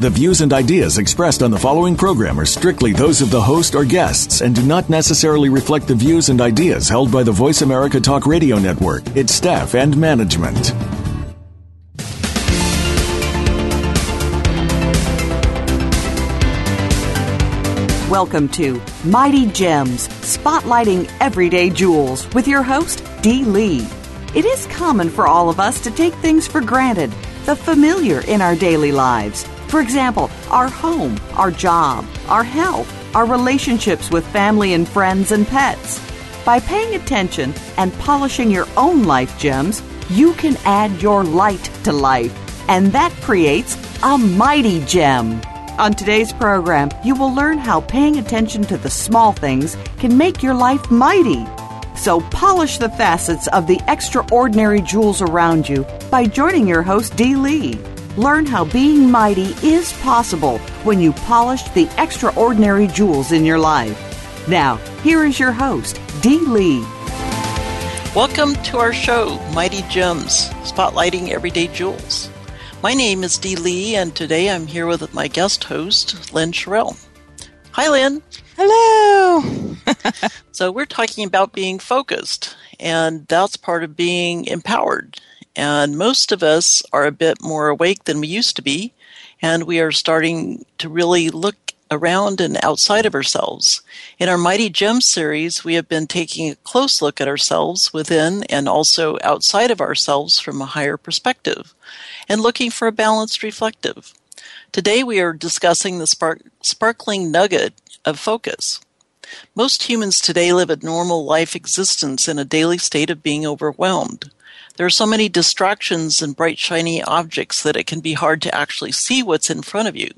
The views and ideas expressed on the following program are strictly those of the host or guests and do not necessarily reflect the views and ideas held by the Voice America Talk Radio Network, its staff, and management. Welcome to Mighty Gems, spotlighting everyday jewels with your host, Dee Lee. It is common for all of us to take things for granted, the familiar in our daily lives for example, our home, our job, our health, our relationships with family and friends and pets. By paying attention and polishing your own life gems, you can add your light to life, and that creates a mighty gem. On today's program, you will learn how paying attention to the small things can make your life mighty. So polish the facets of the extraordinary jewels around you by joining your host, Dee Lee. Learn how being mighty is possible when you polish the extraordinary jewels in your life. Now, here is your host, Dee Lee. Welcome to our show, Mighty Gems, spotlighting everyday jewels. My name is Dee Lee, and today I'm here with my guest host, Lynn Sherrill. Hi, Lynn. Hello. so, we're talking about being focused, and that's part of being empowered. And most of us are a bit more awake than we used to be, and we are starting to really look around and outside of ourselves. In our Mighty Gem series, we have been taking a close look at ourselves within and also outside of ourselves from a higher perspective and looking for a balanced reflective. Today, we are discussing the spark- sparkling nugget of focus. Most humans today live a normal life existence in a daily state of being overwhelmed. There are so many distractions and bright, shiny objects that it can be hard to actually see what's in front of you.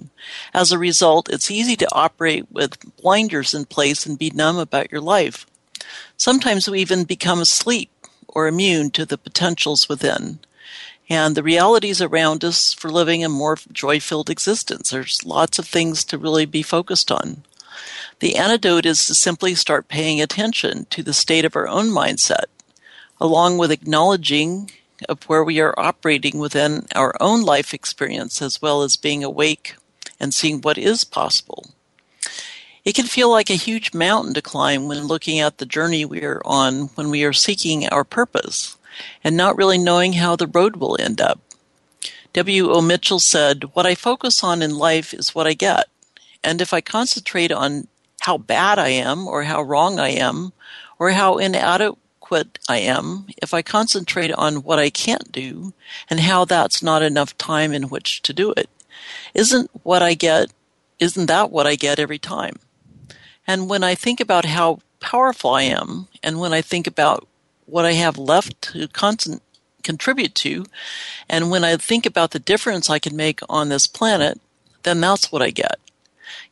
As a result, it's easy to operate with blinders in place and be numb about your life. Sometimes we even become asleep or immune to the potentials within and the realities around us for living a more joy filled existence. There's lots of things to really be focused on. The antidote is to simply start paying attention to the state of our own mindset along with acknowledging of where we are operating within our own life experience as well as being awake and seeing what is possible. It can feel like a huge mountain to climb when looking at the journey we are on when we are seeking our purpose and not really knowing how the road will end up. W. O. Mitchell said, What I focus on in life is what I get. And if I concentrate on how bad I am or how wrong I am or how inadequate inadequate I am if I concentrate on what I can't do and how that's not enough time in which to do it. Isn't what I get, isn't that what I get every time? And when I think about how powerful I am and when I think about what I have left to con- contribute to, and when I think about the difference I can make on this planet, then that's what I get.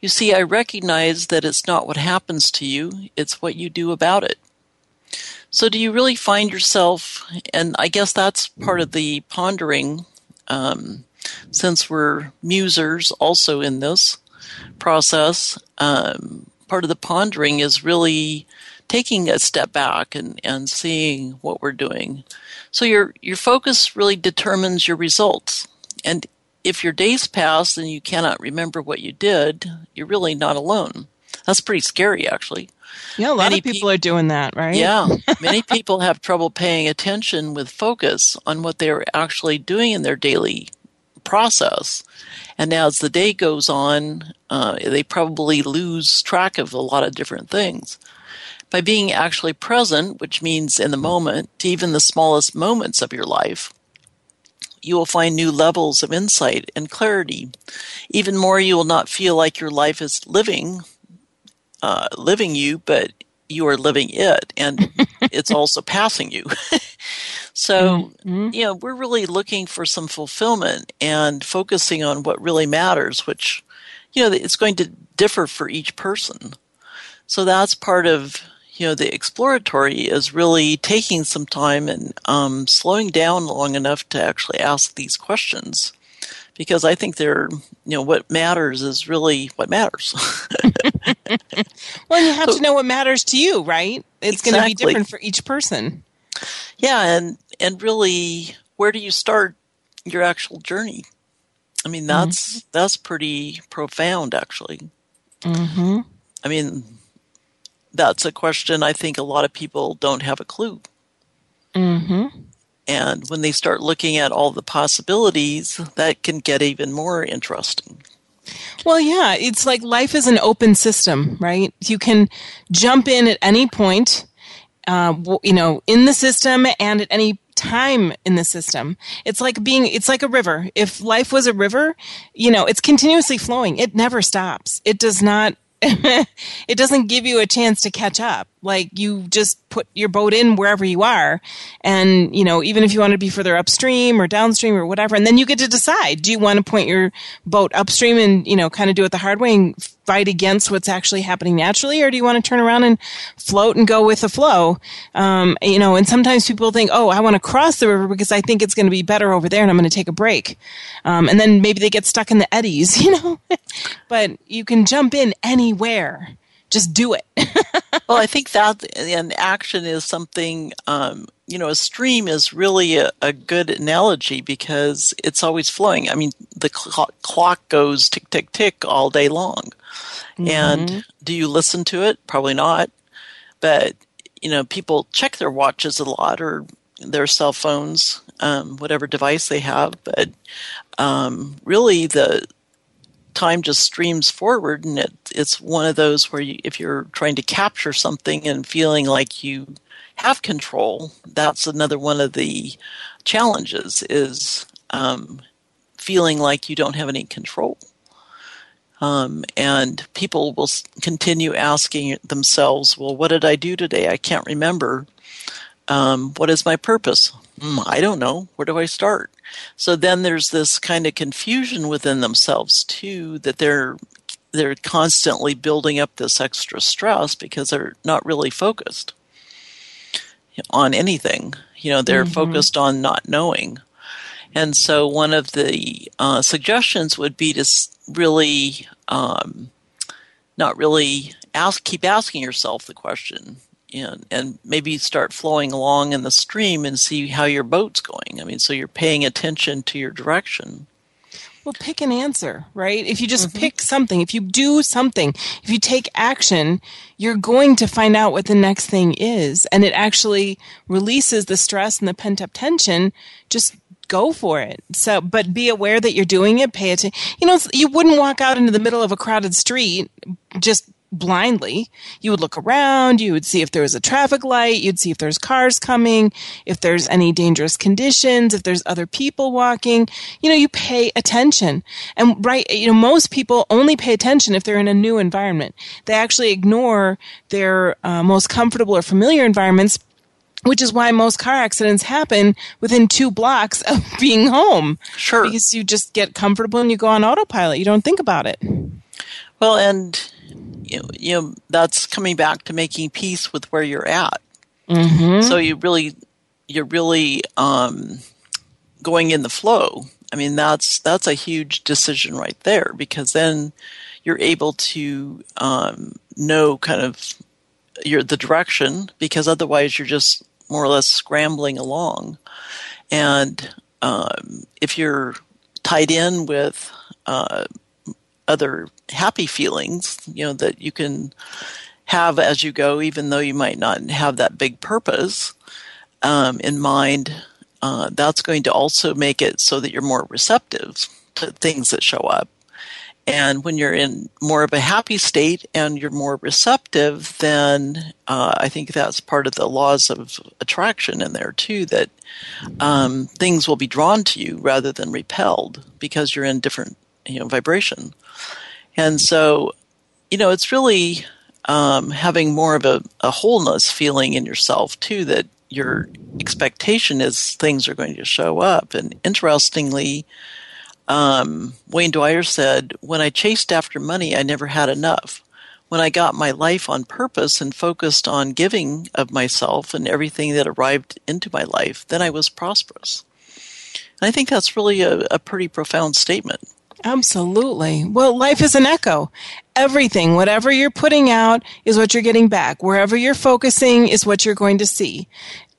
You see, I recognize that it's not what happens to you, it's what you do about it. So, do you really find yourself, and I guess that's part of the pondering, um, since we're musers also in this process, um, part of the pondering is really taking a step back and, and seeing what we're doing. So, your, your focus really determines your results. And if your days pass and you cannot remember what you did, you're really not alone. That's pretty scary, actually. Yeah, a lot many of people pe- are doing that, right? Yeah. many people have trouble paying attention with focus on what they're actually doing in their daily process. And as the day goes on, uh, they probably lose track of a lot of different things. By being actually present, which means in the moment, to even the smallest moments of your life, you will find new levels of insight and clarity. Even more, you will not feel like your life is living uh, living you, but you are living it, and it's also passing you. so, mm-hmm. you know, we're really looking for some fulfillment and focusing on what really matters, which, you know, it's going to differ for each person. So that's part of, you know, the exploratory is really taking some time and um, slowing down long enough to actually ask these questions. Because I think they're, you know, what matters is really what matters. well, you have so, to know what matters to you, right? It's exactly. going to be different for each person. Yeah, and and really, where do you start your actual journey? I mean, that's mm-hmm. that's pretty profound, actually. Mm-hmm. I mean, that's a question I think a lot of people don't have a clue. Mm-hmm. And when they start looking at all the possibilities, that can get even more interesting. Well, yeah, it's like life is an open system, right? You can jump in at any point, uh, you know, in the system and at any time in the system. It's like being, it's like a river. If life was a river, you know, it's continuously flowing. It never stops. It does not it doesn't give you a chance to catch up. Like you just put your boat in wherever you are. And, you know, even if you want to be further upstream or downstream or whatever, and then you get to decide, do you want to point your boat upstream and, you know, kind of do it the hard way and fight against what's actually happening naturally, or do you want to turn around and float and go with the flow? Um, you know, and sometimes people think, oh, I want to cross the river because I think it's going to be better over there and I'm going to take a break. Um, and then maybe they get stuck in the eddies, you know? but you can jump in anywhere. Just do it. well, I think that an action is something, um, you know, a stream is really a, a, good analogy because it's always flowing. I mean, the cl- clock goes tick, tick, tick all day long. Mm-hmm. And do you listen to it? Probably not. But, you know, people check their watches a lot or their cell phones, um, whatever device they have. But um, really, the time just streams forward, and it, it's one of those where you, if you're trying to capture something and feeling like you have control, that's another one of the challenges is um, feeling like you don't have any control. Um, and people will continue asking themselves, well, what did I do today? I can't remember. Um, what is my purpose? Mm, I don't know. Where do I start? So then there's this kind of confusion within themselves too that they're they're constantly building up this extra stress because they're not really focused on anything. You know, they're mm-hmm. focused on not knowing. And so one of the uh, suggestions would be to really um, not really ask, keep asking yourself the question and, and maybe start flowing along in the stream and see how your boat's going. I mean, so you're paying attention to your direction. Well, pick an answer, right? If you just mm-hmm. pick something, if you do something, if you take action, you're going to find out what the next thing is. And it actually releases the stress and the pent up tension. Just go for it. So, but be aware that you're doing it. Pay attention. You know, you wouldn't walk out into the middle of a crowded street just blindly. You would look around, you would see if there was a traffic light, you'd see if there's cars coming, if there's any dangerous conditions, if there's other people walking. You know, you pay attention. And right, you know, most people only pay attention if they're in a new environment. They actually ignore their uh, most comfortable or familiar environments which is why most car accidents happen within two blocks of being home. Sure. Because you just get comfortable and you go on autopilot. You don't think about it. Well, and you know, that's coming back to making peace with where you're at. Mm-hmm. So you really, you're really um, going in the flow. I mean, that's that's a huge decision right there because then you're able to um, know kind of your the direction because otherwise you're just more or less scrambling along. And um, if you're tied in with uh, other happy feelings, you know, that you can have as you go, even though you might not have that big purpose um, in mind. Uh, that's going to also make it so that you're more receptive to things that show up. And when you're in more of a happy state and you're more receptive, then uh, I think that's part of the laws of attraction in there too. That um, things will be drawn to you rather than repelled because you're in different you know vibration. And so, you know, it's really um, having more of a, a wholeness feeling in yourself too. That your expectation is things are going to show up. And interestingly, um, Wayne Dyer said, When I chased after money, I never had enough. when I got my life on purpose and focused on giving of myself and everything that arrived into my life, then I was prosperous. And I think that's really a, a pretty profound statement. Absolutely. Well, life is an echo. Everything, whatever you're putting out, is what you're getting back. Wherever you're focusing is what you're going to see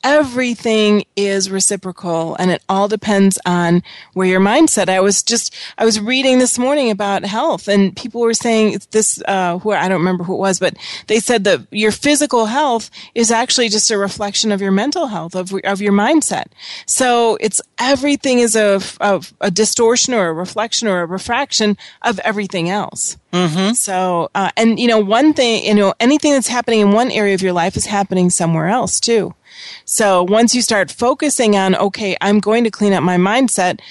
everything is reciprocal and it all depends on where your mindset. I was just, I was reading this morning about health and people were saying this, uh, who, I don't remember who it was, but they said that your physical health is actually just a reflection of your mental health, of, of your mindset. So it's everything is a, a, a distortion or a reflection or a refraction of everything else. Mm-hmm. So, uh, and you know, one thing, you know, anything that's happening in one area of your life is happening somewhere else too. So once you start focusing on, okay, I'm going to clean up my mindset,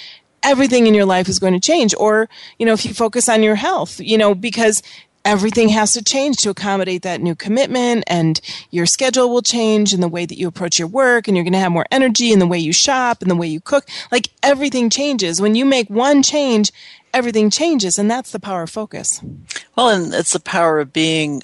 everything in your life is going to change. Or, you know, if you focus on your health, you know, because everything has to change to accommodate that new commitment and your schedule will change and the way that you approach your work and you're going to have more energy and the way you shop and the way you cook. Like everything changes. When you make one change, everything changes and that's the power of focus. Well, and it's the power of being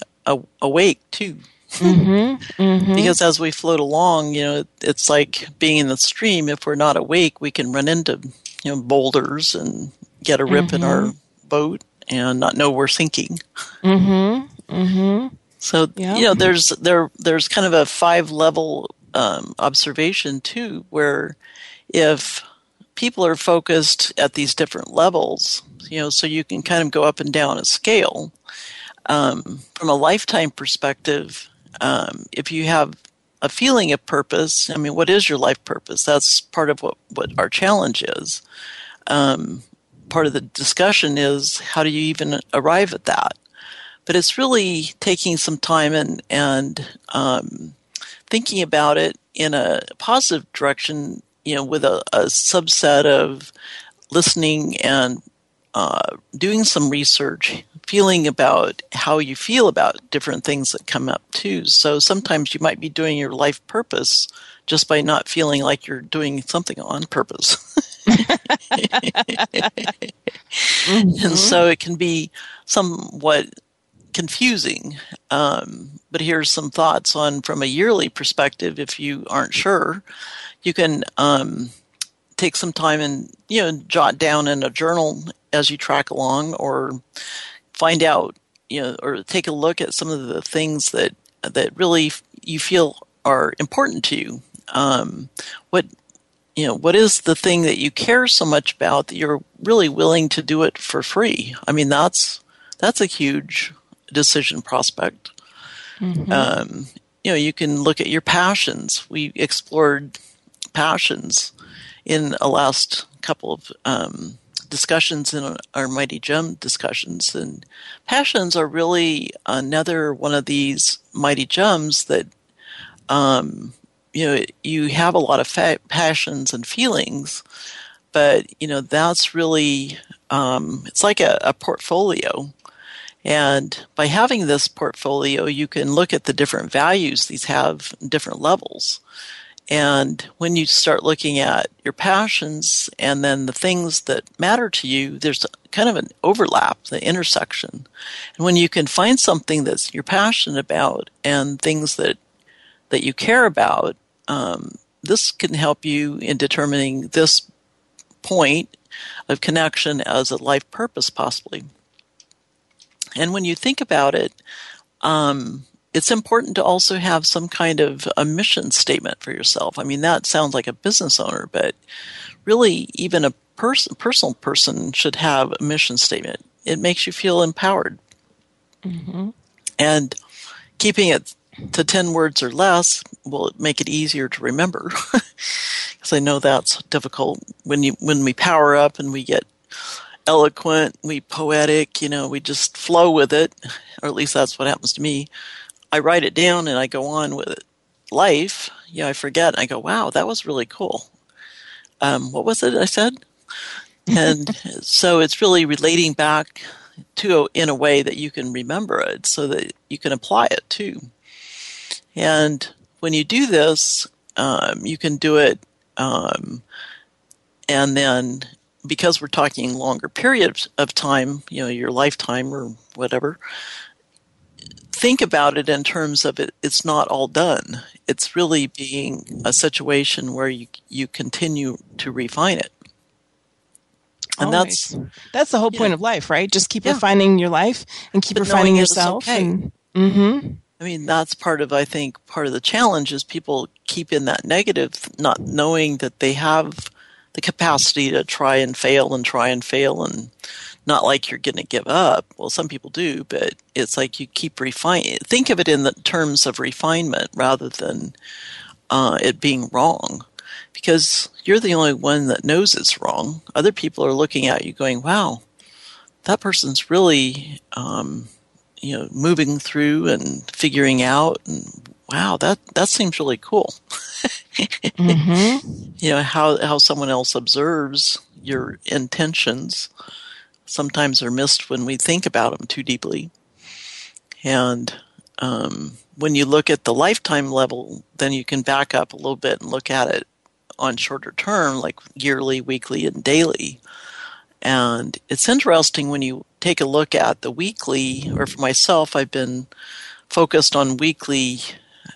awake too. Mm-hmm, mm-hmm. Because as we float along, you know, it's like being in the stream. If we're not awake, we can run into, you know, boulders and get a rip mm-hmm. in our mm-hmm. boat and not know we're sinking. Mm-hmm, mm-hmm. So yeah. you know, there's there there's kind of a five level um, observation too, where if people are focused at these different levels, you know, so you can kind of go up and down a scale. Um, from a lifetime perspective, um, if you have a feeling of purpose, I mean, what is your life purpose? That's part of what, what our challenge is. Um, part of the discussion is how do you even arrive at that? But it's really taking some time and, and um, thinking about it in a positive direction, you know, with a, a subset of listening and uh, doing some research, feeling about how you feel about different things that come up too. So sometimes you might be doing your life purpose just by not feeling like you're doing something on purpose. mm-hmm. And so it can be somewhat confusing. Um, but here's some thoughts on from a yearly perspective. If you aren't sure, you can um, take some time and you know jot down in a journal as you track along or find out you know or take a look at some of the things that that really you feel are important to you. Um, what you know what is the thing that you care so much about that you're really willing to do it for free? I mean that's that's a huge decision prospect. Mm-hmm. um, you know you can look at your passions. We explored passions in a last couple of um, discussions in our Mighty Gem discussions. And passions are really another one of these Mighty Gems that, um, you know, you have a lot of fa- passions and feelings, but, you know, that's really, um, it's like a, a portfolio. And by having this portfolio, you can look at the different values these have, different levels. And when you start looking at your passions and then the things that matter to you, there's kind of an overlap, the intersection. And when you can find something that you're passionate about and things that that you care about, um, this can help you in determining this point of connection as a life purpose, possibly. And when you think about it, um, it's important to also have some kind of a mission statement for yourself. I mean, that sounds like a business owner, but really, even a person, personal person should have a mission statement. It makes you feel empowered. Mm-hmm. And keeping it to 10 words or less will make it easier to remember. Because I know that's difficult when you, when we power up and we get eloquent, we poetic, you know, we just flow with it, or at least that's what happens to me. I write it down and I go on with it. Life, yeah, I forget. I go, wow, that was really cool. Um, what was it I said? And so it's really relating back to in a way that you can remember it so that you can apply it too. And when you do this, um, you can do it, um, and then because we're talking longer periods of time, you know, your lifetime or whatever, think about it in terms of it, it's not all done. It's really being a situation where you you continue to refine it. And Always. that's that's the whole point know, of life, right? Just keep yeah. refining your life and keep but refining yourself. Okay. And, mm-hmm. I mean, that's part of I think part of the challenge is people keep in that negative, not knowing that they have the capacity to try and fail and try and fail and not like you're going to give up. Well, some people do, but it's like you keep refining. Think of it in the terms of refinement rather than uh, it being wrong, because you're the only one that knows it's wrong. Other people are looking at you, going, "Wow, that person's really." Um, you know, moving through and figuring out, and wow, that that seems really cool. mm-hmm. You know how how someone else observes your intentions sometimes are missed when we think about them too deeply. And um, when you look at the lifetime level, then you can back up a little bit and look at it on shorter term, like yearly, weekly, and daily. And it's interesting when you take a look at the weekly, or for myself, I've been focused on weekly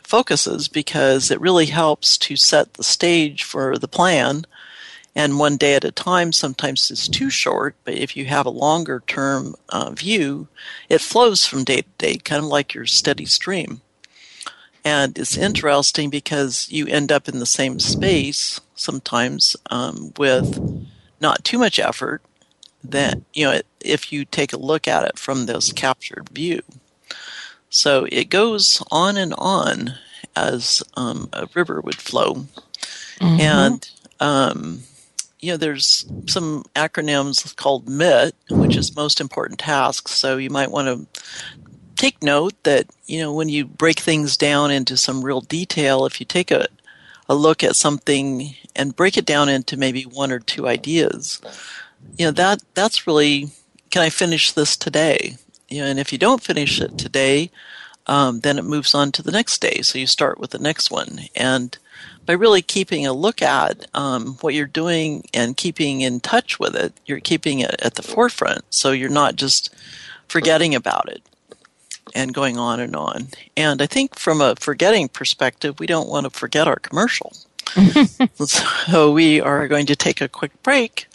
focuses because it really helps to set the stage for the plan and one day at a time sometimes is too short but if you have a longer term uh, view it flows from day to day kind of like your steady stream. And it's interesting because you end up in the same space sometimes um, with not too much effort that you know if you take a look at it from this captured view. So it goes on and on as um, a river would flow. Mm-hmm. and um, you know, there's some acronyms called MIT, which is most important tasks. So you might want to take note that, you know, when you break things down into some real detail, if you take a, a look at something and break it down into maybe one or two ideas, you know, that, that's really, can I finish this today? You know, and if you don't finish it today, um, then it moves on to the next day. So you start with the next one. And by really keeping a look at um, what you're doing and keeping in touch with it, you're keeping it at the forefront. So you're not just forgetting about it and going on and on. And I think from a forgetting perspective, we don't want to forget our commercial. so we are going to take a quick break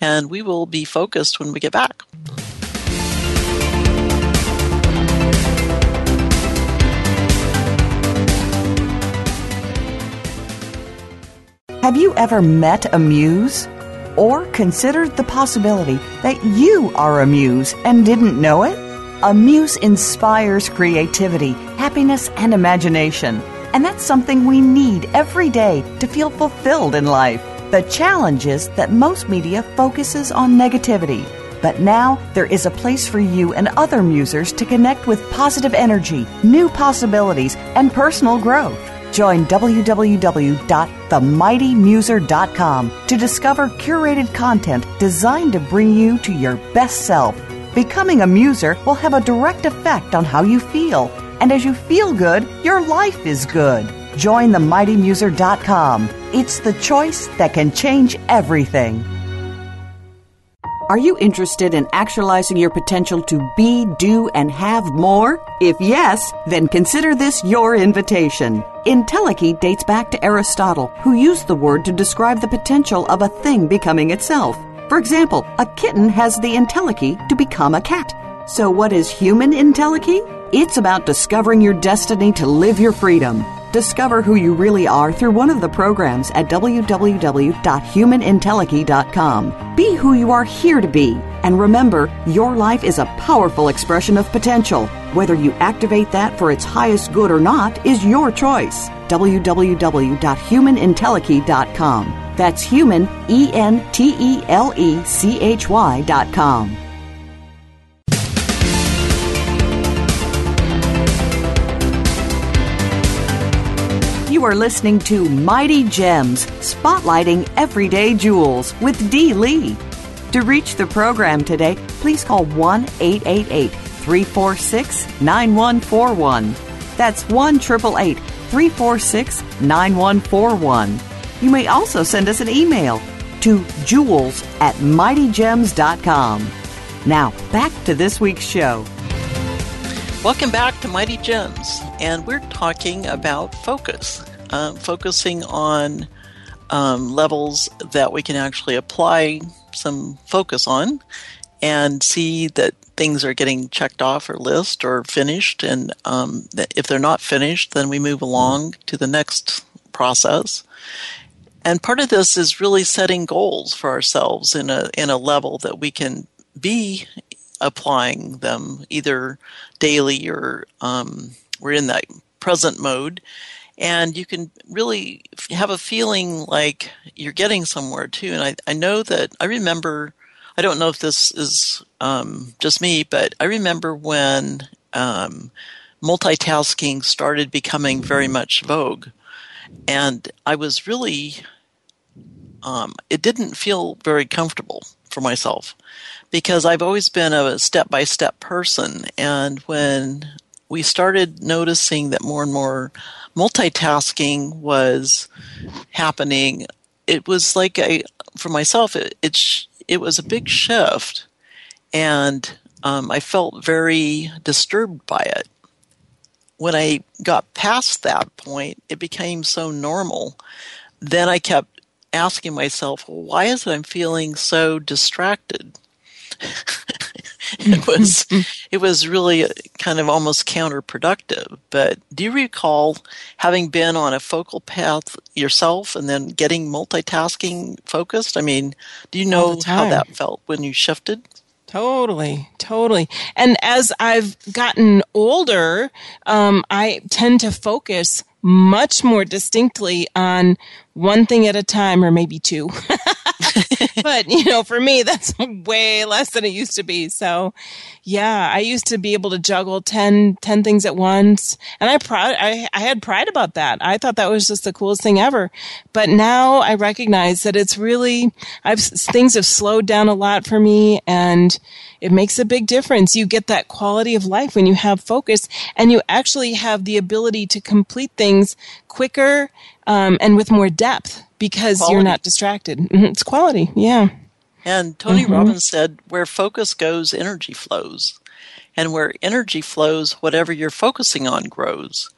and we will be focused when we get back. Have you ever met a muse? Or considered the possibility that you are a muse and didn't know it? A muse inspires creativity, happiness, and imagination. And that's something we need every day to feel fulfilled in life. The challenge is that most media focuses on negativity. But now there is a place for you and other musers to connect with positive energy, new possibilities, and personal growth. Join www.themightymuser.com to discover curated content designed to bring you to your best self. Becoming a muser will have a direct effect on how you feel, and as you feel good, your life is good. Join themightymuser.com. It's the choice that can change everything. Are you interested in actualizing your potential to be, do, and have more? If yes, then consider this your invitation. Entelechy dates back to Aristotle, who used the word to describe the potential of a thing becoming itself. For example, a kitten has the entelechy to become a cat. So, what is human entelechy? It's about discovering your destiny to live your freedom. Discover who you really are through one of the programs at www.humanentelechy.com. Be who you are here to be. And remember, your life is a powerful expression of potential. Whether you activate that for its highest good or not is your choice. www.humanentelechy.com. That's human, E N T E L E C H Y.com. You are listening to Mighty Gems, spotlighting everyday jewels with Dee Lee. To reach the program today, please call 1 888 346 9141. That's 1 888 346 9141. You may also send us an email to jewels at mightygems.com. Now, back to this week's show. Welcome back to Mighty Gems, and we're talking about focus, uh, focusing on um, levels that we can actually apply some focus on and see that things are getting checked off or list or finished. And um, if they're not finished, then we move along to the next process. And part of this is really setting goals for ourselves in a in a level that we can be applying them either daily or um, we're in that present mode. And you can really have a feeling like you're getting somewhere too. And I, I know that I remember, I don't know if this is um, just me, but I remember when um, multitasking started becoming very much vogue. And I was really, um, it didn't feel very comfortable for myself because I've always been a step by step person. And when we started noticing that more and more multitasking was happening, it was like a, for myself, it, it, it was a big shift. And um, I felt very disturbed by it. When I got past that point, it became so normal. Then I kept asking myself, why is it I'm feeling so distracted? it was it was really kind of almost counterproductive. But do you recall having been on a focal path yourself and then getting multitasking focused? I mean, do you know how that felt when you shifted? Totally, totally. And as I've gotten older, um, I tend to focus much more distinctly on one thing at a time or maybe two. but, you know, for me, that's way less than it used to be. So, yeah, I used to be able to juggle 10, 10 things at once. And I, proud, I, I had pride about that. I thought that was just the coolest thing ever. But now I recognize that it's really, I've, things have slowed down a lot for me and it makes a big difference. You get that quality of life when you have focus and you actually have the ability to complete things quicker um, and with more depth because quality. you're not distracted. Mm-hmm. It's quality, yeah. And Tony mm-hmm. Robbins said, where focus goes, energy flows. And where energy flows, whatever you're focusing on grows.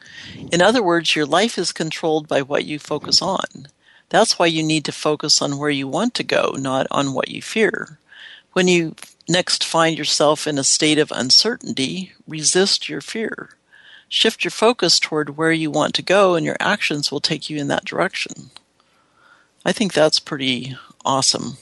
In other words, your life is controlled by what you focus on. That's why you need to focus on where you want to go, not on what you fear. When you next find yourself in a state of uncertainty, resist your fear. Shift your focus toward where you want to go, and your actions will take you in that direction. I think that's pretty awesome.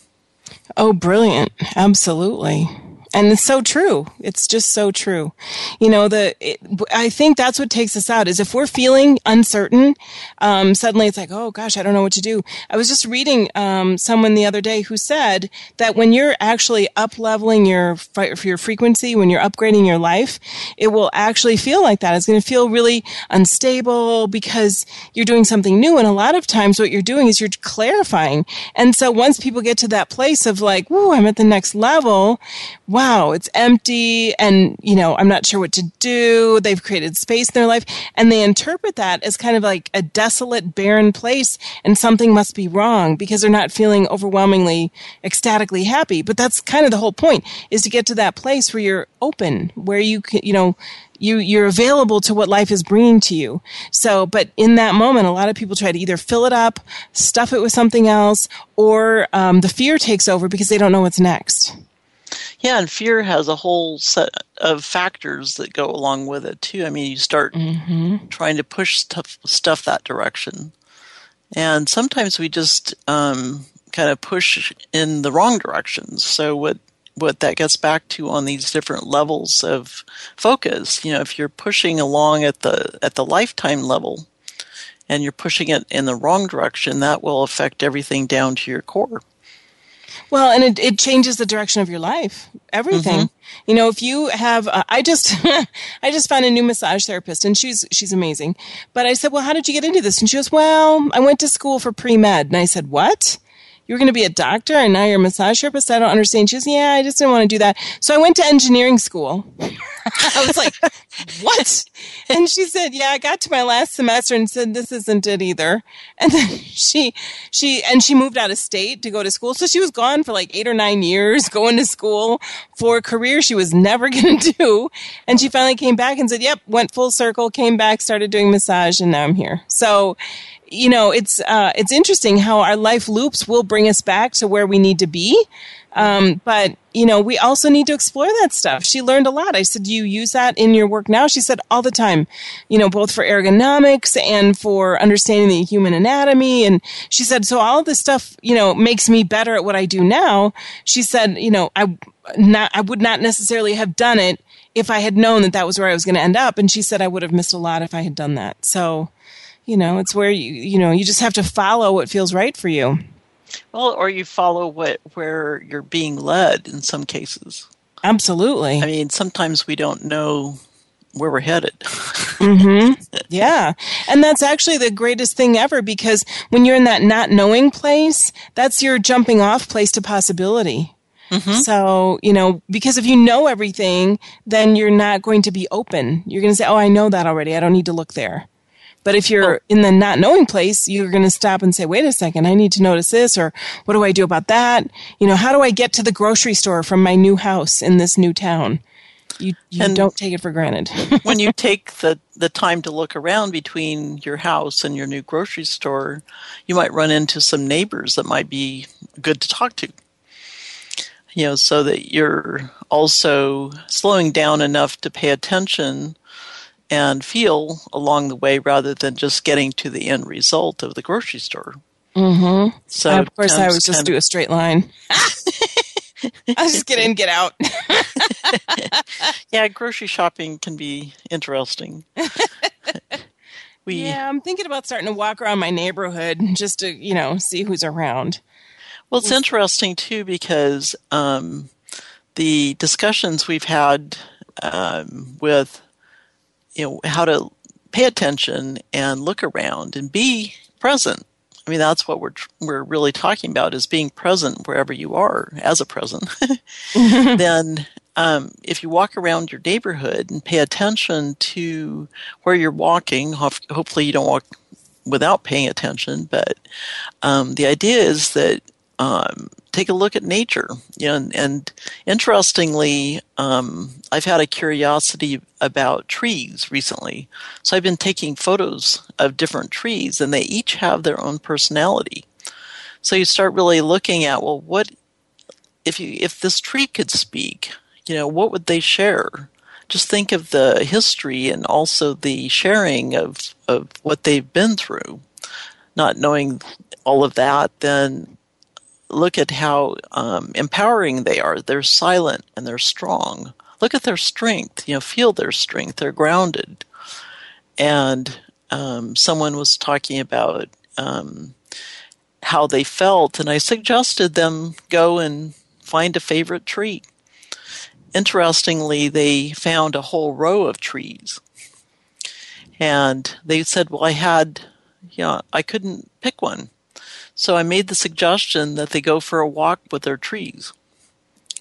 Oh, brilliant. Absolutely and it's so true. It's just so true. You know the it, i think that's what takes us out is if we're feeling uncertain um, suddenly it's like oh gosh i don't know what to do. I was just reading um, someone the other day who said that when you're actually up leveling your your frequency when you're upgrading your life it will actually feel like that. It's going to feel really unstable because you're doing something new. And a lot of times what you're doing is you're clarifying. And so once people get to that place of like whoa i'm at the next level wow, it's empty and, you know, I'm not sure what to do. They've created space in their life and they interpret that as kind of like a desolate, barren place and something must be wrong because they're not feeling overwhelmingly ecstatically happy. But that's kind of the whole point is to get to that place where you're open, where you can, you know, you you're available to what life is bringing to you so but in that moment a lot of people try to either fill it up stuff it with something else or um, the fear takes over because they don't know what's next yeah, and fear has a whole set of factors that go along with it too. I mean, you start mm-hmm. trying to push stuff, stuff that direction, and sometimes we just um, kind of push in the wrong directions. So what what that gets back to on these different levels of focus, you know, if you're pushing along at the at the lifetime level, and you're pushing it in the wrong direction, that will affect everything down to your core. Well, and it, it changes the direction of your life, everything. Mm-hmm. You know, if you have, uh, I just, I just found a new massage therapist and she's, she's amazing. But I said, well, how did you get into this? And she goes, well, I went to school for pre-med. And I said, what? You were going to be a doctor and now you're a massage therapist? I don't understand. She says, yeah, I just didn't want to do that. So I went to engineering school. I was like, what? And she said, yeah, I got to my last semester and said, this isn't it either. And then she, she, and she moved out of state to go to school. So she was gone for like eight or nine years going to school for a career she was never going to do. And she finally came back and said, yep, went full circle, came back, started doing massage, and now I'm here. So, you know, it's, uh, it's interesting how our life loops will bring us back to where we need to be. Um, but you know, we also need to explore that stuff. She learned a lot. I said, "Do you use that in your work now?" She said, "All the time." You know, both for ergonomics and for understanding the human anatomy. And she said, "So all this stuff, you know, makes me better at what I do now." She said, "You know, I not I would not necessarily have done it if I had known that that was where I was going to end up." And she said, "I would have missed a lot if I had done that." So, you know, it's where you you know you just have to follow what feels right for you. Well, or you follow what where you're being led in some cases. Absolutely. I mean, sometimes we don't know where we're headed. mm-hmm. Yeah. And that's actually the greatest thing ever because when you're in that not knowing place, that's your jumping off place to possibility. Mm-hmm. So, you know, because if you know everything, then you're not going to be open. You're going to say, oh, I know that already. I don't need to look there. But if you're oh. in the not knowing place, you're going to stop and say, wait a second, I need to notice this, or what do I do about that? You know, how do I get to the grocery store from my new house in this new town? You, you and don't take it for granted. when you take the, the time to look around between your house and your new grocery store, you might run into some neighbors that might be good to talk to. You know, so that you're also slowing down enough to pay attention and feel along the way rather than just getting to the end result of the grocery store. Mm-hmm. So of course, I would just do a straight line. I just get in, get out. yeah, grocery shopping can be interesting. we yeah, I'm thinking about starting to walk around my neighborhood just to you know see who's around. Well, it's interesting too because um, the discussions we've had um, with you know how to pay attention and look around and be present. I mean, that's what we're we're really talking about is being present wherever you are as a present. then, um, if you walk around your neighborhood and pay attention to where you're walking, hopefully you don't walk without paying attention. But um, the idea is that um, take a look at nature. You know, and, and interestingly, um, I've had a curiosity about trees recently. So I've been taking photos of different trees, and they each have their own personality. So you start really looking at well, what if you if this tree could speak? You know, what would they share? Just think of the history and also the sharing of of what they've been through. Not knowing all of that, then look at how um, empowering they are. They're silent and they're strong. Look at their strength. You know, feel their strength. They're grounded. And um, someone was talking about um, how they felt, and I suggested them go and find a favorite tree. Interestingly, they found a whole row of trees. And they said, Well, I had, yeah, you know, I couldn't pick one. So I made the suggestion that they go for a walk with their trees.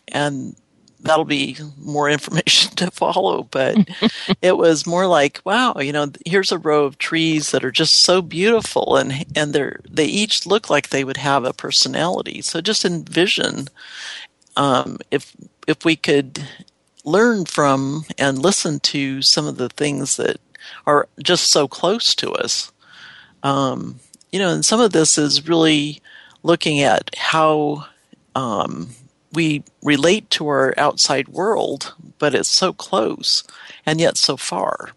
And that'll be more information to follow, but it was more like, wow, you know, here's a row of trees that are just so beautiful and and they're they each look like they would have a personality. So just envision um, if if we could learn from and listen to some of the things that are just so close to us. Um, you know, and some of this is really looking at how um, we relate to our outside world, but it's so close and yet so far,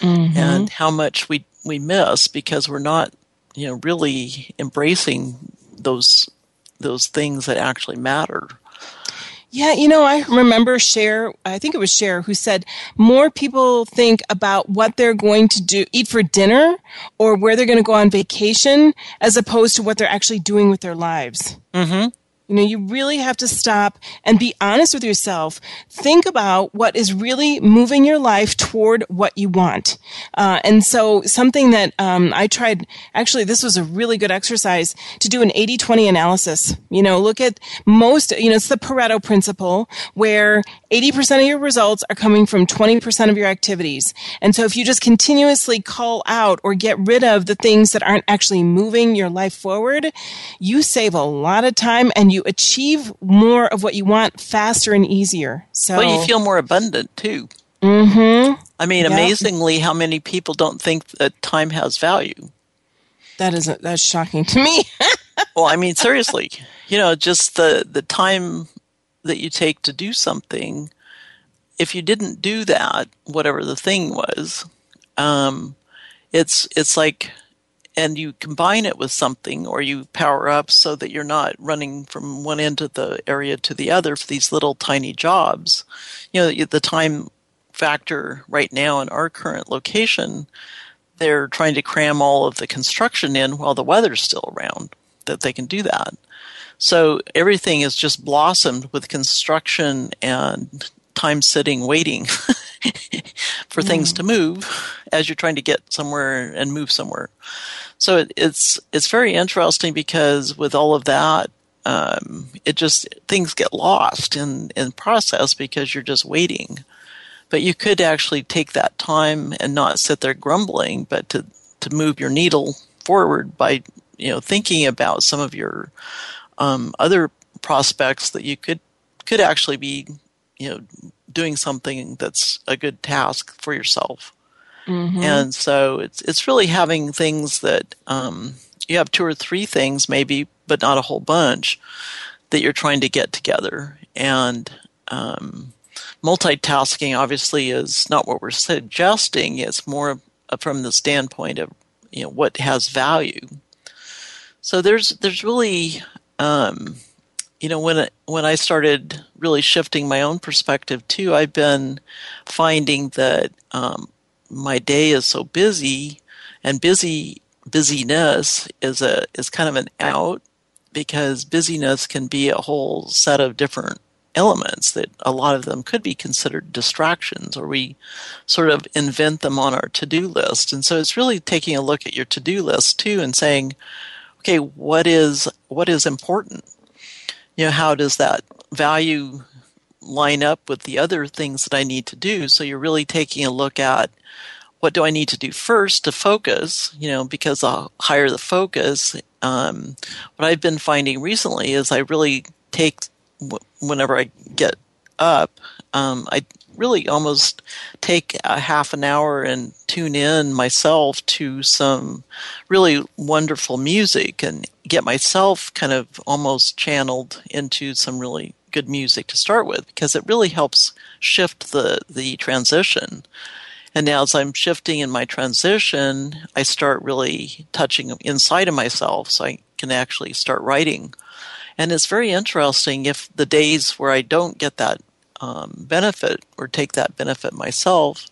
mm-hmm. and how much we we miss because we're not, you know, really embracing those those things that actually matter. Yeah, you know, I remember Cher, I think it was Cher, who said more people think about what they're going to do, eat for dinner or where they're going to go on vacation as opposed to what they're actually doing with their lives. Mm-hmm. You know, you really have to stop and be honest with yourself. Think about what is really moving your life toward what you want. Uh, and so something that um, I tried, actually, this was a really good exercise to do an 80-20 analysis. You know, look at most, you know, it's the Pareto principle where 80% of your results are coming from 20% of your activities. And so if you just continuously call out or get rid of the things that aren't actually moving your life forward, you save a lot of time and you achieve more of what you want faster and easier. So well, you feel more abundant too. Mm-hmm. I mean, yep. amazingly, how many people don't think that time has value? That isn't that's shocking to me. well, I mean, seriously, you know, just the the time that you take to do something. If you didn't do that, whatever the thing was, um, it's it's like and you combine it with something or you power up so that you're not running from one end of the area to the other for these little tiny jobs. You know, the time factor right now in our current location, they're trying to cram all of the construction in while the weather's still around that they can do that. So everything is just blossomed with construction and time sitting waiting for mm. things to move as you're trying to get somewhere and move somewhere. So it, it's it's very interesting because with all of that, um, it just things get lost in in process because you're just waiting. But you could actually take that time and not sit there grumbling, but to to move your needle forward by you know thinking about some of your um, other prospects that you could could actually be you know doing something that's a good task for yourself. Mm-hmm. And so it's it's really having things that um, you have two or three things maybe, but not a whole bunch that you're trying to get together. And um, multitasking obviously is not what we're suggesting. It's more from the standpoint of you know what has value. So there's there's really um, you know when when I started really shifting my own perspective too, I've been finding that um, my day is so busy and busy busyness is a is kind of an out because busyness can be a whole set of different elements that a lot of them could be considered distractions or we sort of invent them on our to-do list. And so it's really taking a look at your to-do list too and saying okay what is what is important you know how does that value line up with the other things that I need to do so you're really taking a look at what do I need to do first to focus? You know, because the higher the focus, um, what I've been finding recently is I really take whenever I get up, um, I really almost take a half an hour and tune in myself to some really wonderful music and get myself kind of almost channeled into some really good music to start with because it really helps shift the the transition and now, as I'm shifting in my transition, I start really touching inside of myself so I can actually start writing. And it's very interesting if the days where I don't get that um, benefit or take that benefit myself,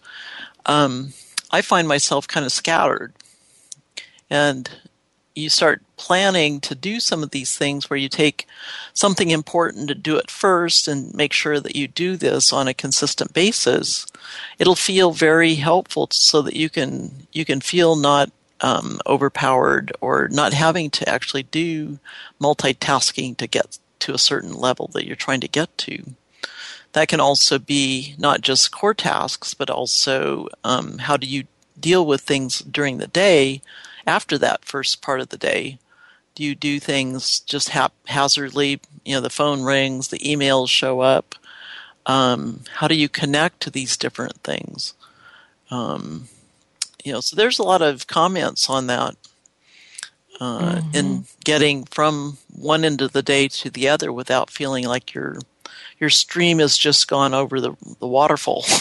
um, I find myself kind of scattered. And you start planning to do some of these things where you take something important to do it first and make sure that you do this on a consistent basis it'll feel very helpful so that you can you can feel not um, overpowered or not having to actually do multitasking to get to a certain level that you're trying to get to that can also be not just core tasks but also um, how do you deal with things during the day after that first part of the day? Do you do things just haphazardly? You know, the phone rings, the emails show up. Um, how do you connect to these different things? Um, you know, so there's a lot of comments on that. Uh, mm-hmm. in getting from one end of the day to the other without feeling like your your stream has just gone over the the waterfall.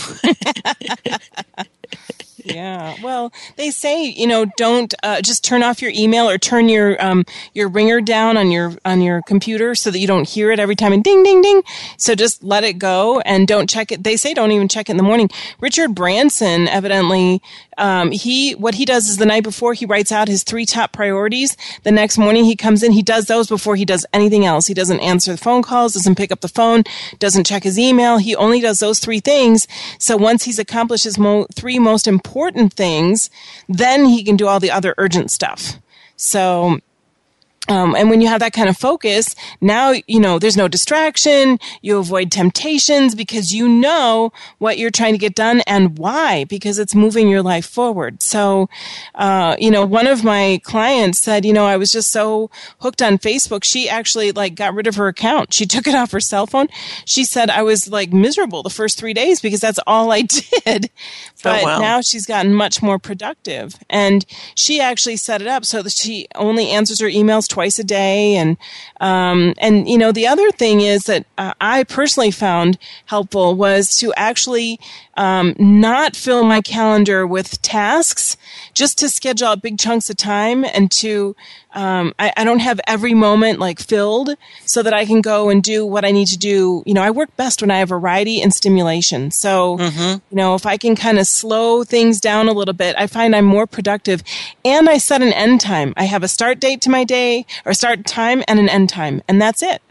yeah. Well, they say you know don't uh, just turn off your email or turn your um, your ringer down on your on your computer so that you don't hear it every time and ding ding ding. So just let it go and don't check it. They say don't even check it in the morning. Richard Branson evidently um, he what he does is the night before he writes out his three top priorities. The next morning he comes in, he does those before he does anything else. He doesn't answer the phone calls, doesn't pick up the phone, doesn't check his email. He only does those three things. So once he's accomplished his mo- three most important things, then he can do all the other urgent stuff. So um, and when you have that kind of focus, now, you know, there's no distraction. You avoid temptations because you know what you're trying to get done and why, because it's moving your life forward. So, uh, you know, one of my clients said, you know, I was just so hooked on Facebook. She actually like got rid of her account. She took it off her cell phone. She said I was like miserable the first three days because that's all I did. But oh, wow. now she's gotten much more productive and she actually set it up so that she only answers her emails twice twice a day. And, um, and, you know, the other thing is that uh, I personally found helpful was to actually, um, not fill my calendar with tasks, just to schedule out big chunks of time and to, um, I, I, don't have every moment like filled so that I can go and do what I need to do. You know, I work best when I have variety and stimulation. So, mm-hmm. you know, if I can kind of slow things down a little bit, I find I'm more productive. And I set an end time. I have a start date to my day or start time and an end time, and that's it.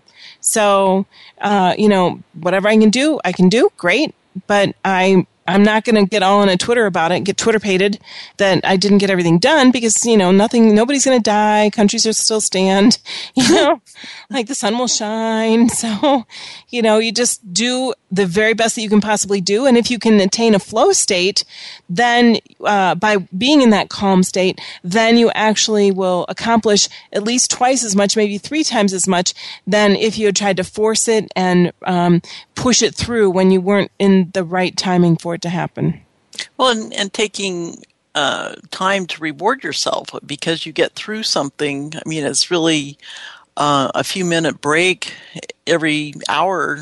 So, uh, you know, whatever I can do, I can do. Great. But I I'm not going to get all on a Twitter about it, get Twitter pated that I didn't get everything done because, you know, nothing, nobody's going to die. Countries are still stand, you know, like the sun will shine. So, you know, you just do the very best that you can possibly do. And if you can attain a flow state, then, uh, by being in that calm state, then you actually will accomplish at least twice as much, maybe three times as much than if you had tried to force it and, um, push it through when you weren't in the right timing for it to happen. Well, and, and taking uh, time to reward yourself because you get through something. I mean, it's really uh, a few minute break every hour.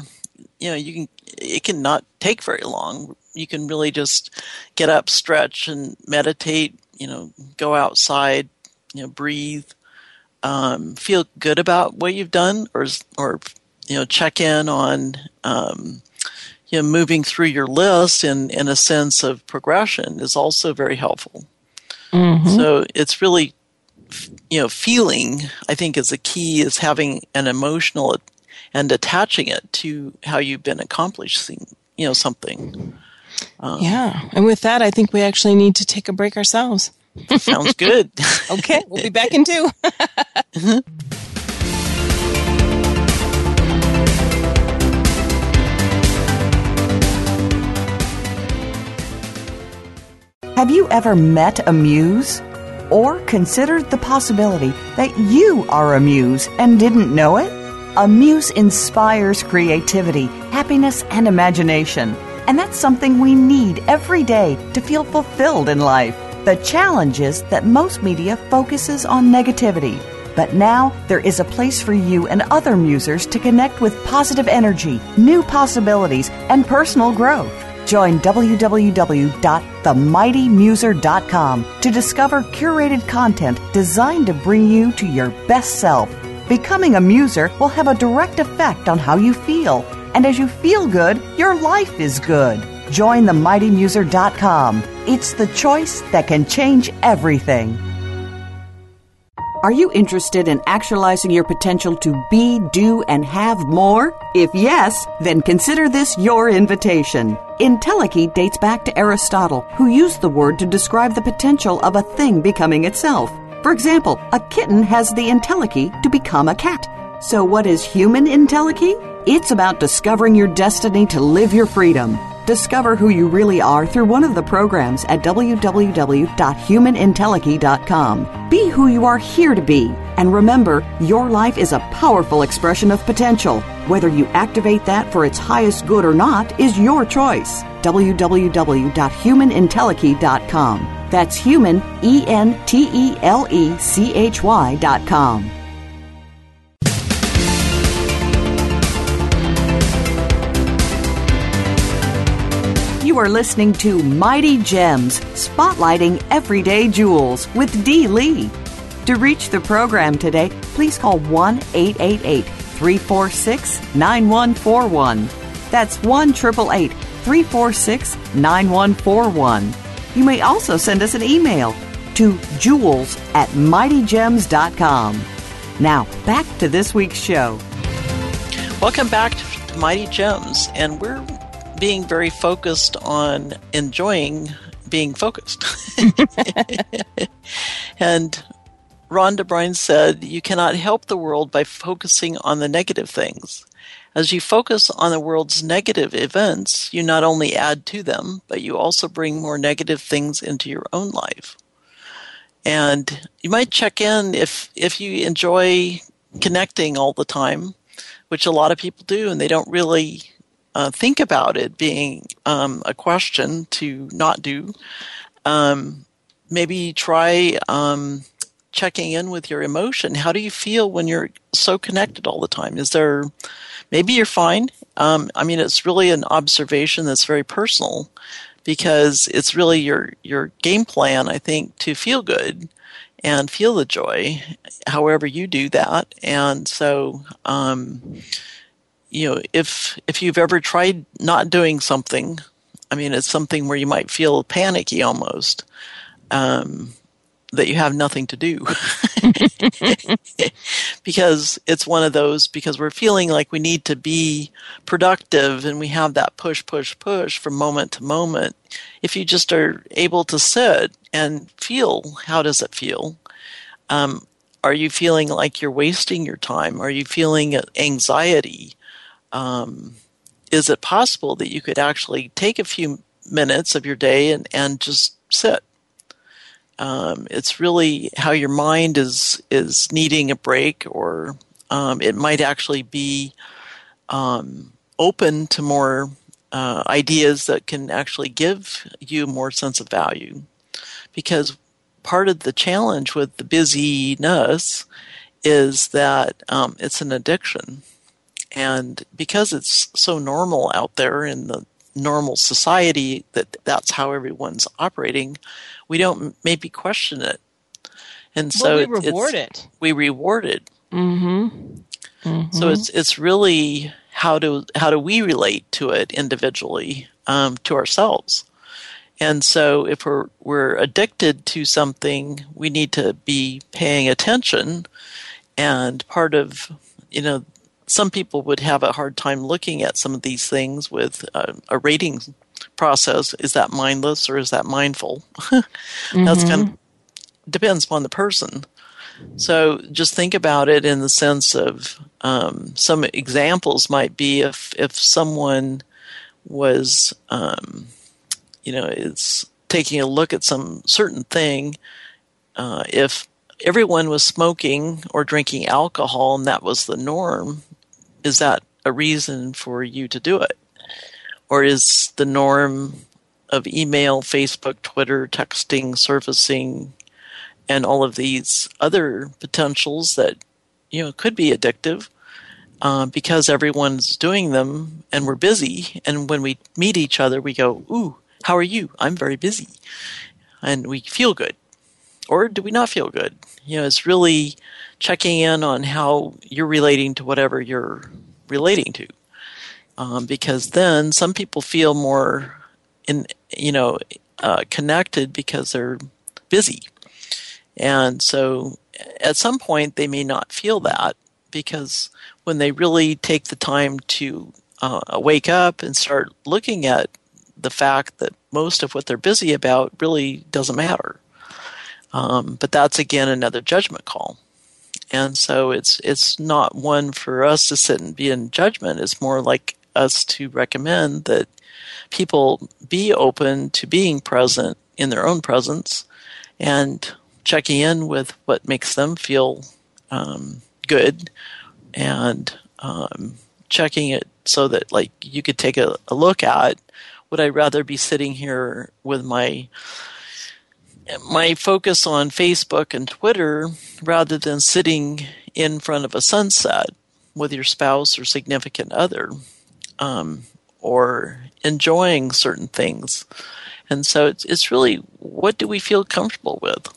You know, you can it can not take very long. You can really just get up, stretch, and meditate. You know, go outside. You know, breathe. Um, feel good about what you've done, or or you know, check in on um, you know, moving through your list in, in a sense of progression is also very helpful. Mm-hmm. So it's really, you know, feeling, I think, is a key, is having an emotional and attaching it to how you've been accomplishing, you know, something. Um, yeah. And with that, I think we actually need to take a break ourselves. Sounds good. okay. We'll be back in 2 Have you ever met a muse? Or considered the possibility that you are a muse and didn't know it? A muse inspires creativity, happiness, and imagination. And that's something we need every day to feel fulfilled in life. The challenge is that most media focuses on negativity. But now there is a place for you and other musers to connect with positive energy, new possibilities, and personal growth. Join www.themightymuser.com to discover curated content designed to bring you to your best self. Becoming a muser will have a direct effect on how you feel, and as you feel good, your life is good. Join themightymuser.com. It's the choice that can change everything. Are you interested in actualizing your potential to be, do, and have more? If yes, then consider this your invitation. Entelechy dates back to Aristotle, who used the word to describe the potential of a thing becoming itself. For example, a kitten has the entelechy to become a cat. So, what is human entelechy? It's about discovering your destiny to live your freedom. Discover who you really are through one of the programs at www.humanentelechy.com. Be who you are here to be. And remember, your life is a powerful expression of potential. Whether you activate that for its highest good or not is your choice. www.humanentelechy.com. That's human, E N T E L E C H Y dot Y.com. You are listening to Mighty Gems, spotlighting everyday jewels with Dee Lee. To reach the program today, please call 1 888 346 9141. That's 1 888 346 9141. You may also send us an email to jewels at mightygems.com. Now, back to this week's show. Welcome back to Mighty Gems, and we're being very focused on enjoying being focused. and Rhonda Byrne said, You cannot help the world by focusing on the negative things. As you focus on the world's negative events, you not only add to them, but you also bring more negative things into your own life. And you might check in if, if you enjoy connecting all the time, which a lot of people do, and they don't really uh, think about it being um, a question to not do, um, maybe try um, checking in with your emotion. How do you feel when you're so connected all the time? Is there maybe you're fine? Um, I mean, it's really an observation that's very personal because it's really your your game plan. I think to feel good and feel the joy, however you do that, and so. Um, you know, if if you've ever tried not doing something, I mean, it's something where you might feel panicky almost. Um, that you have nothing to do. Because it's one of those because we're feeling like we need to be productive and we have that push push push from moment to moment. If you just are able to sit and feel how does it feel? Um, are you feeling like you're wasting your time? Are you feeling anxiety um, is it possible that you could actually take a few minutes of your day and, and just sit? Um, it's really how your mind is is needing a break, or um, it might actually be um, open to more uh, ideas that can actually give you more sense of value. Because part of the challenge with the busyness is that um, it's an addiction. And because it's so normal out there in the normal society that that's how everyone's operating, we don't maybe question it. And so well, we reward it. We reward it. Mm-hmm. Mm-hmm. So it's it's really how do how do we relate to it individually um, to ourselves. And so if we're we're addicted to something, we need to be paying attention. And part of you know some people would have a hard time looking at some of these things with uh, a rating process. Is that mindless or is that mindful? mm-hmm. That's kind of depends upon the person. So just think about it in the sense of um, some examples might be if if someone was um, you know is taking a look at some certain thing, uh, if everyone was smoking or drinking alcohol and that was the norm, is that a reason for you to do it? Or is the norm of email, Facebook, Twitter, texting, surfacing, and all of these other potentials that you know could be addictive uh, because everyone's doing them and we're busy. And when we meet each other, we go, "Ooh, how are you? I'm very busy," and we feel good. Or do we not feel good? You know, it's really checking in on how you're relating to whatever you're relating to. Um, because then some people feel more in you know uh, connected because they're busy, and so at some point they may not feel that because when they really take the time to uh, wake up and start looking at the fact that most of what they're busy about really doesn't matter. Um, but that's again another judgment call and so it's it's not one for us to sit and be in judgment. It's more like us to recommend that people be open to being present in their own presence and checking in with what makes them feel um, good and um, checking it so that like you could take a, a look at would I rather be sitting here with my my focus on Facebook and Twitter rather than sitting in front of a sunset with your spouse or significant other um, or enjoying certain things. And so it's, it's really what do we feel comfortable with?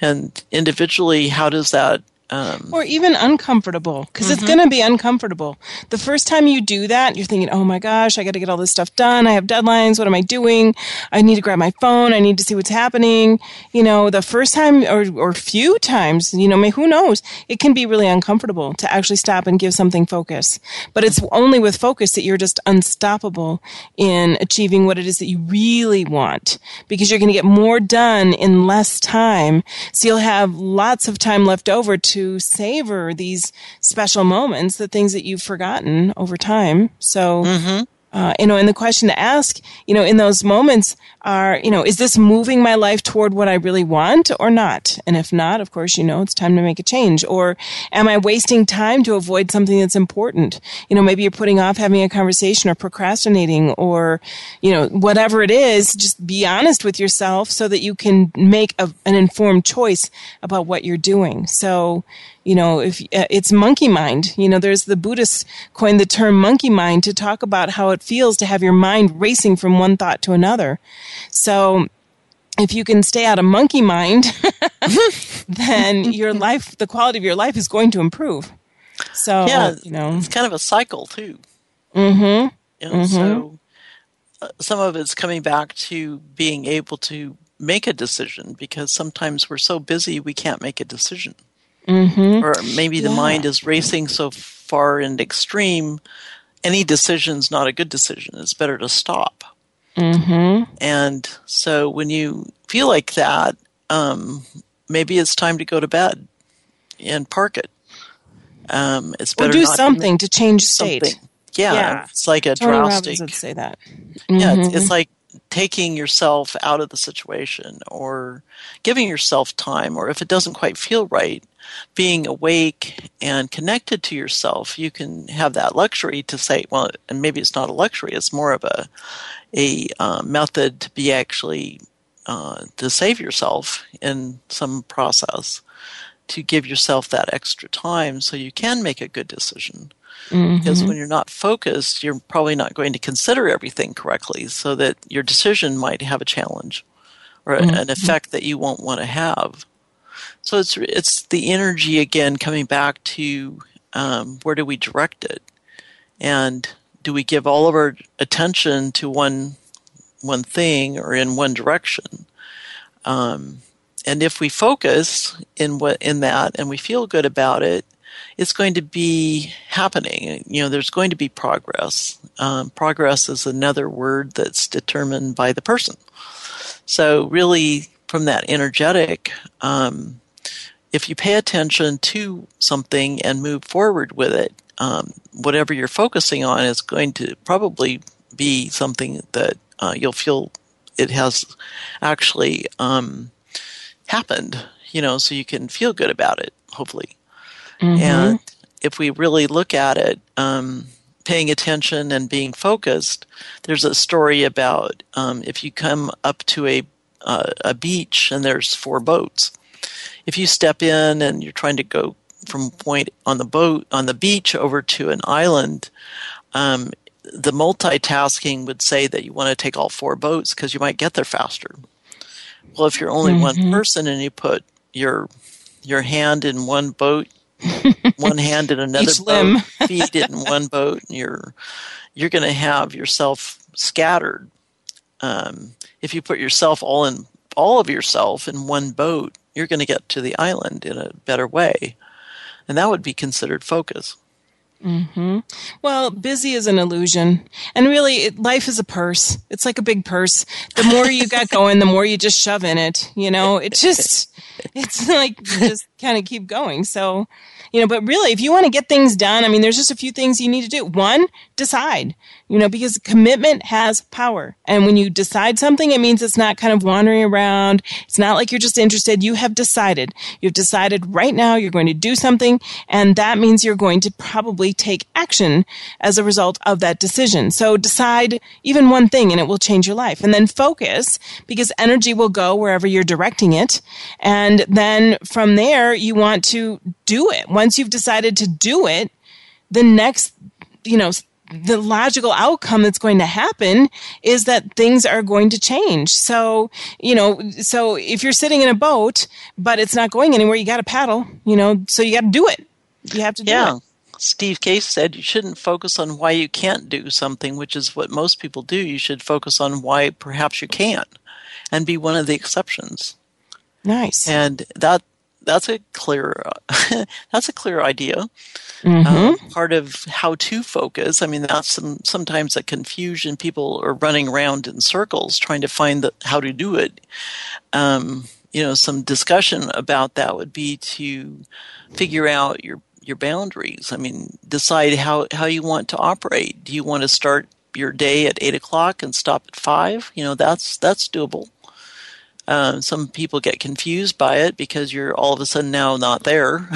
And individually, how does that Um, or even uncomfortable because mm-hmm. it's going to be uncomfortable. The first time you do that, you're thinking, "Oh my gosh, I got to get all this stuff done. I have deadlines. What am I doing? I need to grab my phone. I need to see what's happening." You know, the first time or or few times, you know, who knows? It can be really uncomfortable to actually stop and give something focus. But it's only with focus that you're just unstoppable in achieving what it is that you really want because you're going to get more done in less time. So you'll have lots of time left over to to savor these special moments, the things that you've forgotten over time. So, mm-hmm. Uh, you know, and the question to ask, you know, in those moments are, you know, is this moving my life toward what I really want or not? And if not, of course, you know, it's time to make a change. Or am I wasting time to avoid something that's important? You know, maybe you're putting off having a conversation or procrastinating or, you know, whatever it is, just be honest with yourself so that you can make a, an informed choice about what you're doing. So, you know, if uh, it's monkey mind, you know, there's the Buddhists coined the term monkey mind to talk about how it feels to have your mind racing from one thought to another. So, if you can stay out of monkey mind, then your life, the quality of your life is going to improve. So, yeah, you know, it's kind of a cycle too. Mm-hmm. You know, mm-hmm. So, uh, some of it's coming back to being able to make a decision because sometimes we're so busy we can't make a decision. Mm-hmm. Or maybe the yeah. mind is racing so far and extreme, any decision's not a good decision. It's better to stop. Mm-hmm. And so when you feel like that, um, maybe it's time to go to bed and park it. Um, it's better or do something to, to, change state. Something. Yeah, yeah, it's like a Tony drastic. would say that. Mm-hmm. Yeah, it's, it's mm-hmm. like taking yourself out of the situation or giving yourself time, or if it doesn't quite feel right, being awake and connected to yourself, you can have that luxury to say, well, and maybe it's not a luxury, it's more of a, a uh, method to be actually uh, to save yourself in some process to give yourself that extra time so you can make a good decision. Mm-hmm. Because when you're not focused, you're probably not going to consider everything correctly, so that your decision might have a challenge or mm-hmm. an effect that you won't want to have. So it's it's the energy again coming back to um, where do we direct it, and do we give all of our attention to one one thing or in one direction? Um, and if we focus in what in that and we feel good about it, it's going to be happening. You know, there's going to be progress. Um, progress is another word that's determined by the person. So really, from that energetic, um, if you pay attention to something and move forward with it, um, whatever you're focusing on is going to probably be something that uh, you'll feel it has actually um, happened, you know, so you can feel good about it, hopefully. Mm-hmm. And if we really look at it, um, paying attention and being focused, there's a story about um, if you come up to a uh, a beach and there's four boats. If you step in and you're trying to go from point on the boat on the beach over to an island, um, the multitasking would say that you want to take all four boats because you might get there faster. Well, if you're only mm-hmm. one person and you put your your hand in one boat, one hand in another boat, feet in one boat, and you're you're going to have yourself scattered. Um, if you put yourself all in all of yourself in one boat, you're going to get to the island in a better way, and that would be considered focus. Mm-hmm. Well, busy is an illusion. And really, it, life is a purse. It's like a big purse. The more you got going, the more you just shove in it. You know, it just, it's like just kind of keep going. So, you know, but really, if you want to get things done, I mean, there's just a few things you need to do. One, decide, you know, because commitment has power. And when you decide something, it means it's not kind of wandering around. It's not like you're just interested. You have decided. You've decided right now you're going to do something. And that means you're going to probably take action as a result of that decision. So decide even one thing and it will change your life. And then focus because energy will go wherever you're directing it. And then from there, you want to do it. Once you've decided to do it, the next, you know, the logical outcome that's going to happen is that things are going to change. So, you know, so if you're sitting in a boat, but it's not going anywhere, you got to paddle, you know, so you got to do it. You have to do yeah. it. Steve Case said you shouldn't focus on why you can't do something, which is what most people do. You should focus on why perhaps you can't and be one of the exceptions. Nice. And that that's a clear that's a clear idea. Mm-hmm. Um, part of how to focus. I mean, that's some, sometimes a confusion. People are running around in circles trying to find the, how to do it. Um, you know, some discussion about that would be to figure out your your boundaries. I mean, decide how how you want to operate. Do you want to start your day at eight o'clock and stop at five? You know, that's that's doable. Um, some people get confused by it because you're all of a sudden now not there.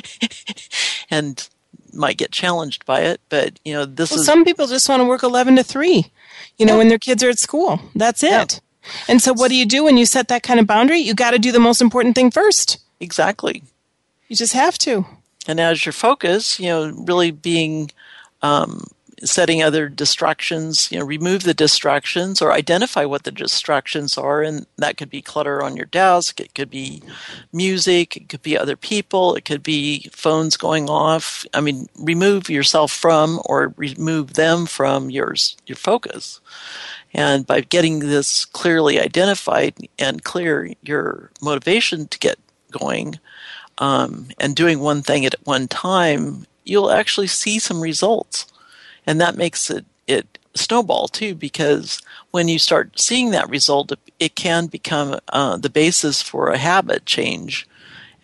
and might get challenged by it. But you know, this well, is some people just want to work eleven to three. You know, Yeah. when their kids are at school. That's it. Yeah. And so, what do you do when you set that kind of boundary? You got to do the most important thing first. exactly. You just have to. And as your focus, you know, really being um, setting other distractions, you know, remove the distractions or identify what the distractions are. And that could be clutter on your desk, it could be music, it could be other people, it could be phones going off. I mean, remove yourself from or remove them from yours, your focus. And by getting this clearly identified and clear your motivation to get going, um, and doing one thing at one time, you'll actually see some results. And that makes it, it snowball too, because when you start seeing that result, it, can become uh, the basis for a habit change.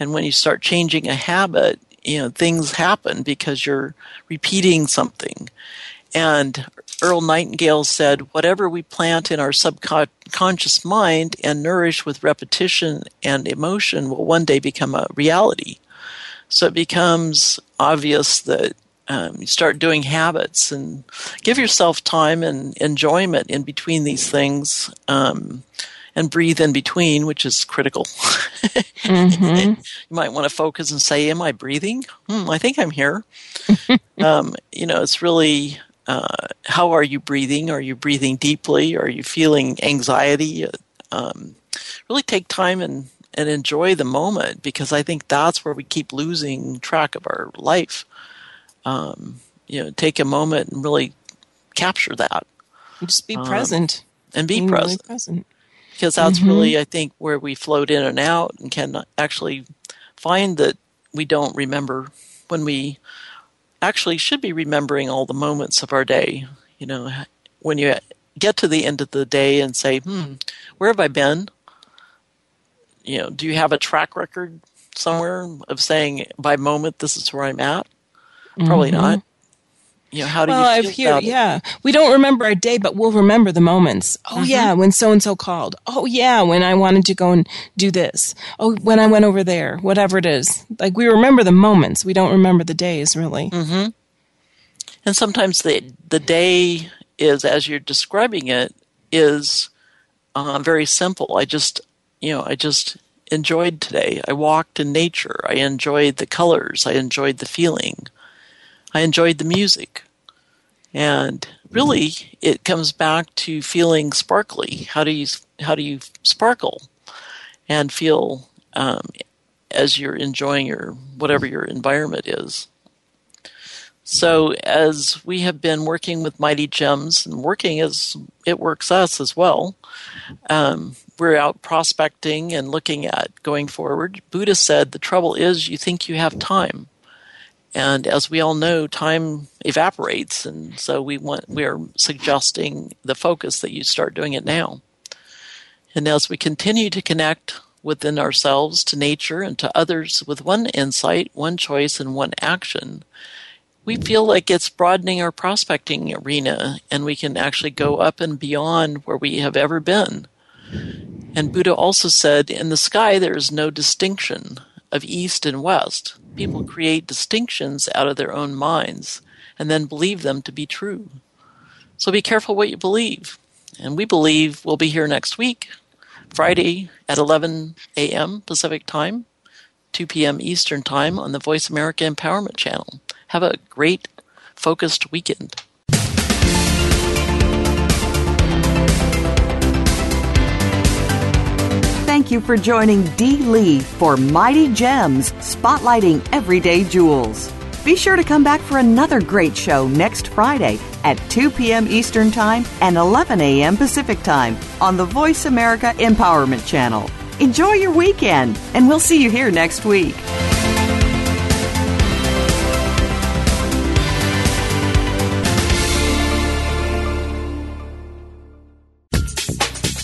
And when you start changing a habit, you know, things happen because you're repeating something. And Earl Nightingale said, whatever we plant in our subconscious mind and nourish with repetition and emotion will one day become a reality. So it becomes obvious that um, you start doing habits and give yourself time and enjoyment in between these things um, and breathe in between, which is critical. you might want to focus and say, Am I breathing? Hmm, I think I'm here. um, you know, it's really uh, how are you breathing? Are you breathing deeply? Are you feeling anxiety? Um, really take time and, and enjoy the moment because I think that's where we keep losing track of our life. Um, you know, take a moment and really capture that Just be present. and be Being really present present. because that's really I think where we float in and out and can actually find that we don't remember when we actually should be remembering all the moments of our day. You know, when you get to the end of the day and say, "Hmm, where have I been?" You know, do you have a track record somewhere of saying by moment this is where I'm at? Probably not. You know, how do Well, you I've yeah. We don't remember our day, but we'll remember the moments. Oh, Mm-hmm. yeah, when so and so called. Oh, yeah, when I wanted to go and do this. Oh, when I went over there, whatever it is. Like, we remember the moments. We don't remember the days, really. Mm-hmm. And sometimes the the day is, as you're describing it, is uh, very simple. I just, you know, I just enjoyed today. I walked in nature. I enjoyed the colors. I enjoyed the feeling. I enjoyed the music. And really, it comes back to feeling sparkly. How do you how do you sparkle and feel um, as you're enjoying your whatever your environment is? So, as we have been working with Mighty Gems and working as it works us as well, um, we're out prospecting and looking at going forward. Buddha said the trouble is you think you have time. And as we all know, time evaporates, and so we want we are suggesting the focus that you start doing it now. And as we continue to connect within ourselves to nature and to others with one insight, one choice, and one action, we feel like it's broadening our prospecting arena and we can actually go up and beyond where we have ever been. And Buddha also said, in the sky there is no distinction of east and west. People create distinctions out of their own minds and then believe them to be true. So be careful what you believe. And we believe we'll be here next week, Friday at 11 a.m. Pacific Time, 2 p.m. Eastern Time on the Voice America Empowerment Channel. Have a great, focused weekend. You for joining Dee Lee for Mighty Gems, spotlighting everyday jewels. Be sure to come back for another great show next Friday at 2 p.m. Eastern Time and 11 a.m. Pacific Time on the Voice America Empowerment Channel. Enjoy your weekend, and we'll see you here next week.